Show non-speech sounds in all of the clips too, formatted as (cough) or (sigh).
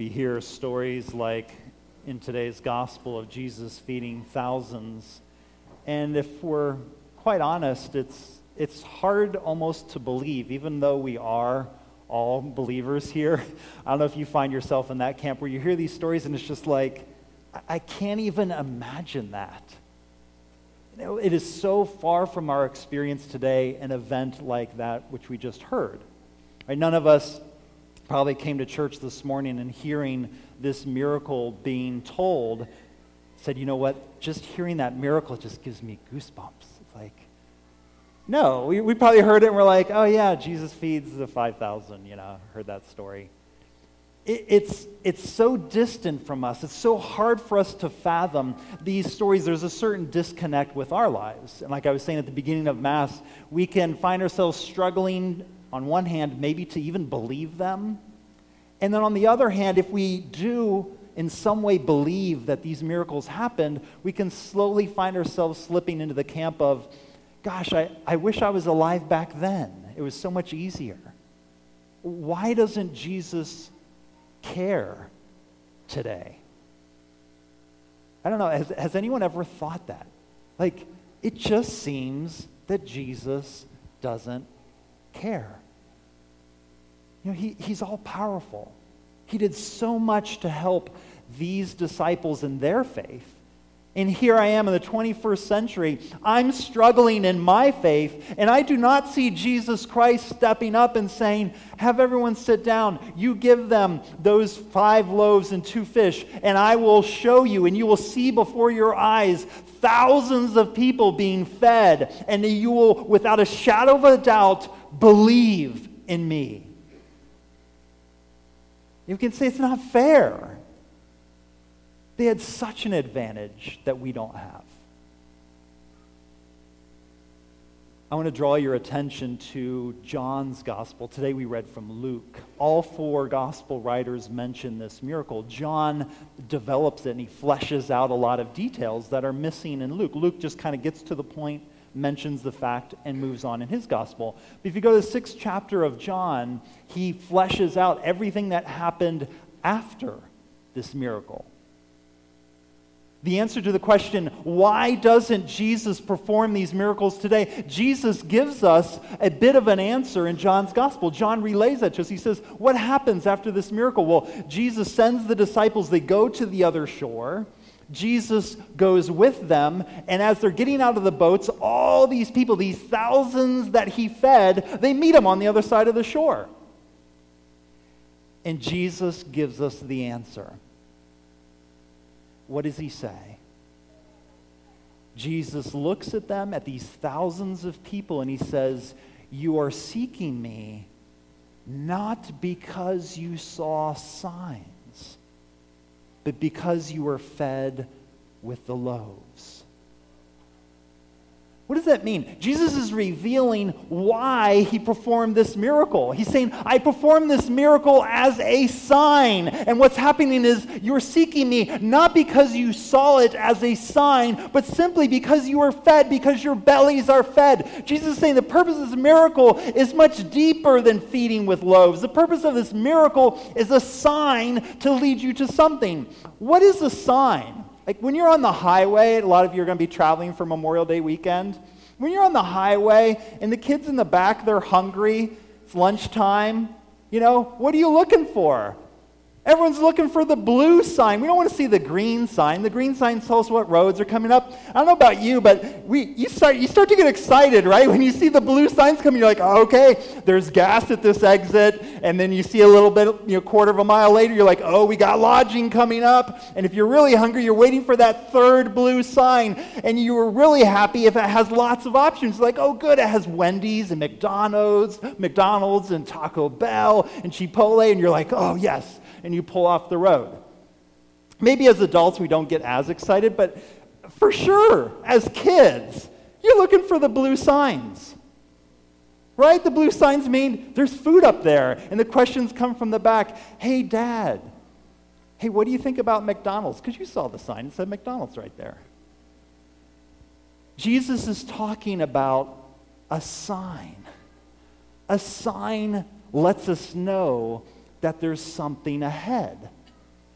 We hear stories like in today's gospel of Jesus feeding thousands. And if we're quite honest, it's, it's hard almost to believe, even though we are all believers here. (laughs) I don't know if you find yourself in that camp where you hear these stories and it's just like, I can't even imagine that. You know, it is so far from our experience today, an event like that which we just heard. Right? None of us probably came to church this morning and hearing this miracle being told said, you know what, just hearing that miracle just gives me goosebumps. It's like, no, we, we probably heard it and we're like, oh yeah, Jesus feeds the 5,000, you know, heard that story. It, it's, it's so distant from us. It's so hard for us to fathom these stories. There's a certain disconnect with our lives. And like I was saying at the beginning of Mass, we can find ourselves struggling on one hand, maybe to even believe them. And then on the other hand, if we do in some way believe that these miracles happened, we can slowly find ourselves slipping into the camp of, gosh, I, I wish I was alive back then. It was so much easier. Why doesn't Jesus care today? I don't know. Has, has anyone ever thought that? Like, it just seems that Jesus doesn't care. You know, he, he's all powerful. He did so much to help these disciples in their faith. And here I am in the 21st century. I'm struggling in my faith, and I do not see Jesus Christ stepping up and saying, Have everyone sit down. You give them those five loaves and two fish, and I will show you, and you will see before your eyes thousands of people being fed, and you will, without a shadow of a doubt, believe in me. You can say it's not fair. They had such an advantage that we don't have. I want to draw your attention to John's gospel. Today we read from Luke. All four gospel writers mention this miracle. John develops it and he fleshes out a lot of details that are missing in Luke. Luke just kind of gets to the point mentions the fact and moves on in his gospel. But if you go to the sixth chapter of John, he fleshes out everything that happened after this miracle. The answer to the question, why doesn't Jesus perform these miracles today? Jesus gives us a bit of an answer in John's gospel. John relays that to us. He says, What happens after this miracle? Well, Jesus sends the disciples, they go to the other shore. Jesus goes with them, and as they're getting out of the boats, all these people, these thousands that he fed, they meet him on the other side of the shore. And Jesus gives us the answer. What does he say? Jesus looks at them, at these thousands of people, and he says, You are seeking me not because you saw signs but because you were fed with the loaves. What does that mean? Jesus is revealing why he performed this miracle. He's saying, I performed this miracle as a sign. And what's happening is you're seeking me not because you saw it as a sign, but simply because you were fed, because your bellies are fed. Jesus is saying the purpose of this miracle is much deeper than feeding with loaves. The purpose of this miracle is a sign to lead you to something. What is a sign? Like when you're on the highway, a lot of you are going to be traveling for Memorial Day weekend. When you're on the highway and the kids in the back, they're hungry, it's lunchtime, you know, what are you looking for? Everyone's looking for the blue sign. We don't want to see the green sign. The green sign tells us what roads are coming up. I don't know about you, but we, you, start, you start to get excited, right? When you see the blue signs coming, you're like, oh, okay, there's gas at this exit. And then you see a little bit, you know, quarter of a mile later, you're like, oh, we got lodging coming up. And if you're really hungry, you're waiting for that third blue sign. And you were really happy if it has lots of options. Like, oh, good, it has Wendy's and McDonald's, McDonald's and Taco Bell and Chipotle. And you're like, oh, yes and you pull off the road. Maybe as adults we don't get as excited, but for sure, as kids, you're looking for the blue signs. Right? The blue signs mean there's food up there. And the questions come from the back Hey, dad, hey, what do you think about McDonald's? Because you saw the sign, it said McDonald's right there. Jesus is talking about a sign. A sign lets us know that there's something ahead.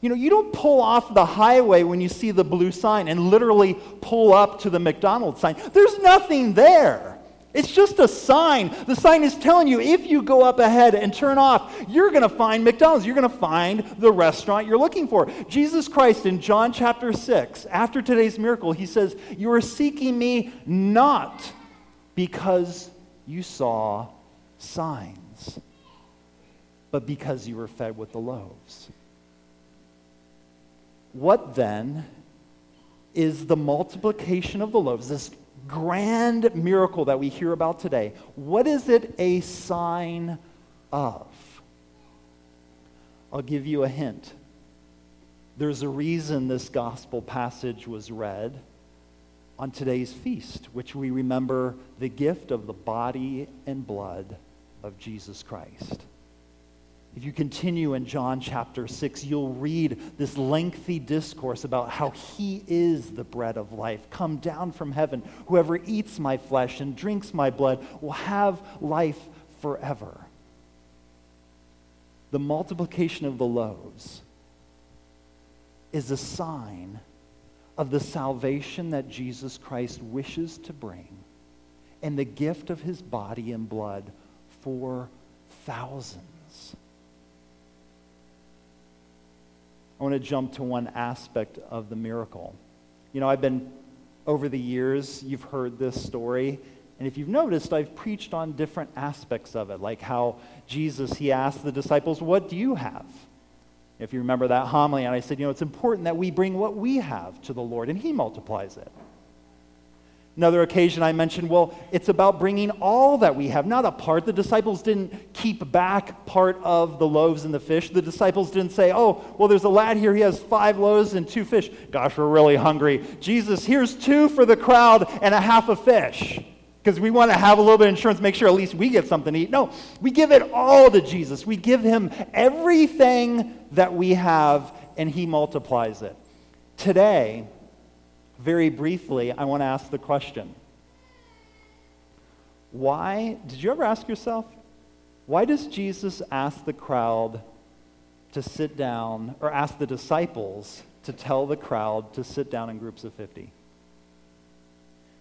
You know, you don't pull off the highway when you see the blue sign and literally pull up to the McDonald's sign. There's nothing there. It's just a sign. The sign is telling you if you go up ahead and turn off, you're going to find McDonald's. You're going to find the restaurant you're looking for. Jesus Christ in John chapter 6, after today's miracle, he says, You are seeking me not because you saw signs, but because you were fed with the loaves. What then is the multiplication of the loaves, this grand miracle that we hear about today? What is it a sign of? I'll give you a hint. There's a reason this gospel passage was read on today's feast, which we remember the gift of the body and blood of Jesus Christ. If you continue in John chapter 6, you'll read this lengthy discourse about how he is the bread of life, come down from heaven. Whoever eats my flesh and drinks my blood will have life forever. The multiplication of the loaves is a sign of the salvation that Jesus Christ wishes to bring and the gift of his body and blood for thousands. I want to jump to one aspect of the miracle. You know, I've been, over the years, you've heard this story. And if you've noticed, I've preached on different aspects of it, like how Jesus, he asked the disciples, What do you have? If you remember that homily, and I said, You know, it's important that we bring what we have to the Lord, and he multiplies it. Another occasion I mentioned, well, it's about bringing all that we have, not a part. The disciples didn't keep back part of the loaves and the fish. The disciples didn't say, oh, well, there's a lad here, he has five loaves and two fish. Gosh, we're really hungry. Jesus, here's two for the crowd and a half a fish. Because we want to have a little bit of insurance, make sure at least we get something to eat. No, we give it all to Jesus. We give him everything that we have, and he multiplies it. Today, very briefly, I want to ask the question why, did you ever ask yourself, why does Jesus ask the crowd to sit down, or ask the disciples to tell the crowd to sit down in groups of 50?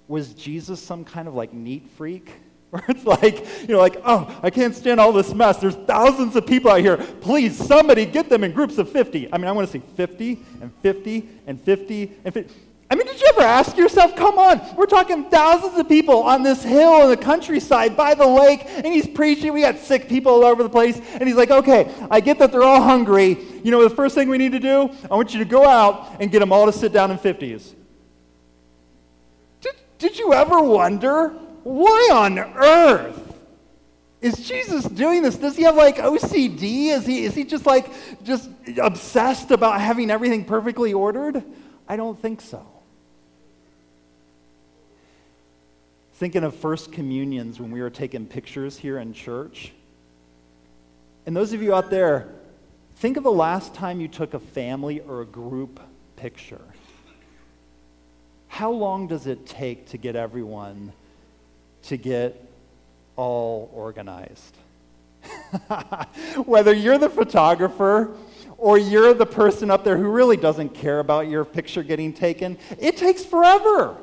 Was Jesus some kind of like neat freak? (laughs) Where it's like, you know, like, oh, I can't stand all this mess. There's thousands of people out here. Please, somebody get them in groups of 50. I mean, I want to see 50 and 50 and 50 and 50. I mean, did you ever ask yourself, come on, we're talking thousands of people on this hill in the countryside by the lake, and he's preaching. We got sick people all over the place. And he's like, okay, I get that they're all hungry. You know, the first thing we need to do, I want you to go out and get them all to sit down in 50s. Did, did you ever wonder, why on earth is Jesus doing this? Does he have like OCD? Is he, is he just like, just obsessed about having everything perfectly ordered? I don't think so. Thinking of first communions when we were taking pictures here in church. And those of you out there, think of the last time you took a family or a group picture. How long does it take to get everyone to get all organized? (laughs) Whether you're the photographer or you're the person up there who really doesn't care about your picture getting taken, it takes forever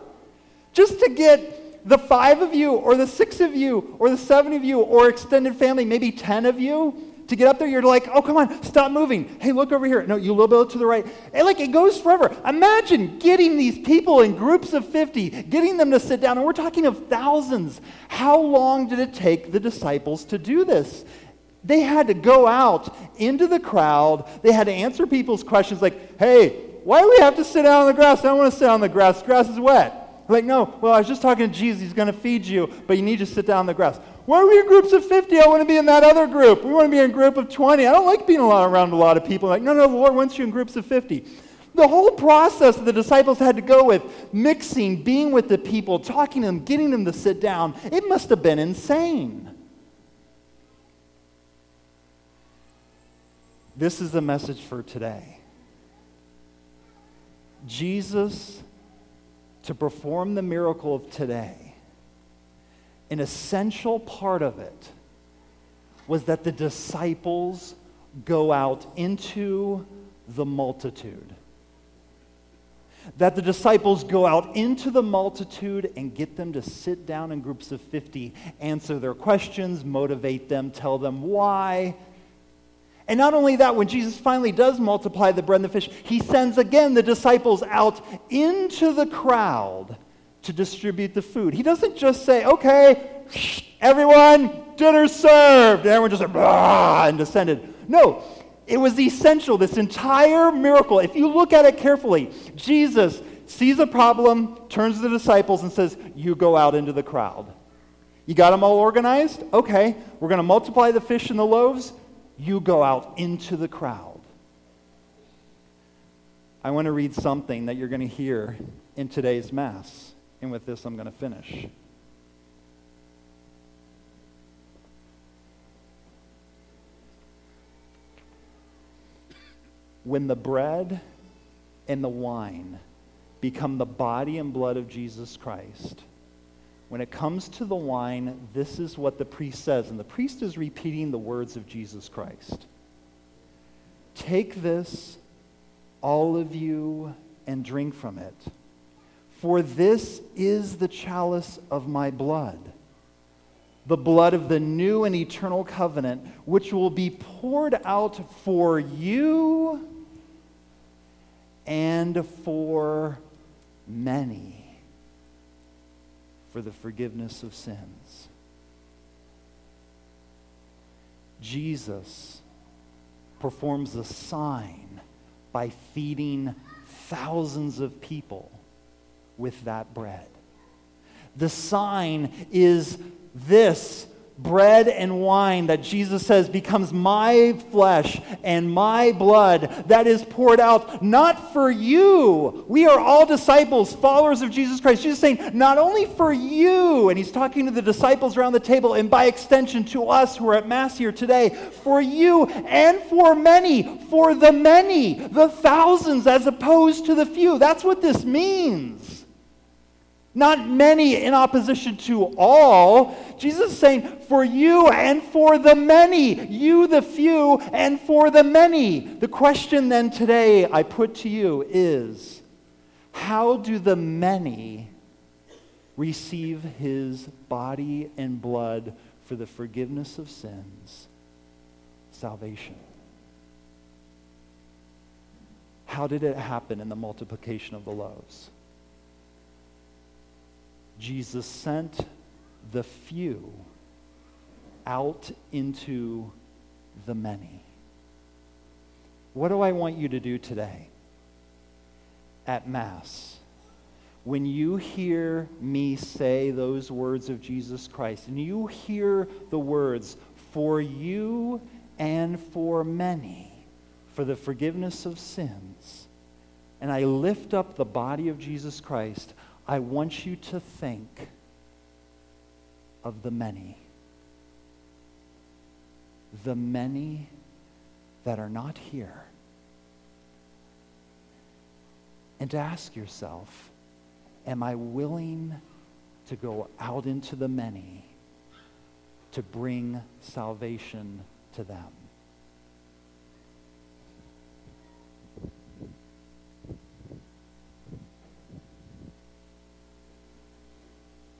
just to get the five of you, or the six of you, or the seven of you, or extended family, maybe 10 of you, to get up there, you're like, oh, come on, stop moving. Hey, look over here. No, you a little bit to the right. And like, it goes forever. Imagine getting these people in groups of 50, getting them to sit down, and we're talking of thousands. How long did it take the disciples to do this? They had to go out into the crowd. They had to answer people's questions like, hey, why do we have to sit down on the grass? I don't want to sit on the grass. The grass is wet. Like, no, well, I was just talking to Jesus. He's going to feed you, but you need to sit down on the grass. Why are we in groups of 50? I want to be in that other group. We want to be in a group of 20. I don't like being around a lot of people. Like, no, no, the Lord wants you in groups of 50. The whole process the disciples had to go with, mixing, being with the people, talking to them, getting them to sit down, it must have been insane. This is the message for today. Jesus to perform the miracle of today, an essential part of it was that the disciples go out into the multitude. That the disciples go out into the multitude and get them to sit down in groups of 50, answer their questions, motivate them, tell them why. And not only that, when Jesus finally does multiply the bread and the fish, he sends again the disciples out into the crowd to distribute the food. He doesn't just say, okay, everyone, dinner served. And everyone just like, and descended. No, it was essential, this entire miracle. If you look at it carefully, Jesus sees a problem, turns to the disciples, and says, You go out into the crowd. You got them all organized? Okay, we're going to multiply the fish and the loaves. You go out into the crowd. I want to read something that you're going to hear in today's Mass. And with this, I'm going to finish. when the bread and the wine become the body and blood of Jesus Christ, when it comes to the wine, this is what the priest says. And the priest is repeating the words of Jesus Christ Take this, all of you, and drink from it. For this is the chalice of my blood, the blood of the new and eternal covenant, which will be poured out for you and for many for the forgiveness of sins. Jesus performs a sign by feeding thousands of people with that bread. The sign is this bread and wine that Jesus says becomes my flesh and my blood that is poured out not for you. We are all disciples, followers of Jesus Christ. Jesus saying, not only for you, and he's talking to the disciples around the table, and by extension to us who are at Mass here today, for you and for many, for the many, the thousands as opposed to the few. That's what this means. Not many in opposition to all. Jesus is saying, for you and for the many. You, the few, and for the many. The question then today I put to you is how do the many receive his body and blood for the forgiveness of sins? Salvation. How did it happen in the multiplication of the loaves? Jesus sent the few out into the many. What do I want you to do today at Mass? When you hear me say those words of Jesus Christ, and you hear the words, for you and for many, for the forgiveness of sins, and I lift up the body of Jesus Christ, I want you to think of the many. The many that are not here. And to ask yourself, am I willing to go out into the many to bring salvation to them?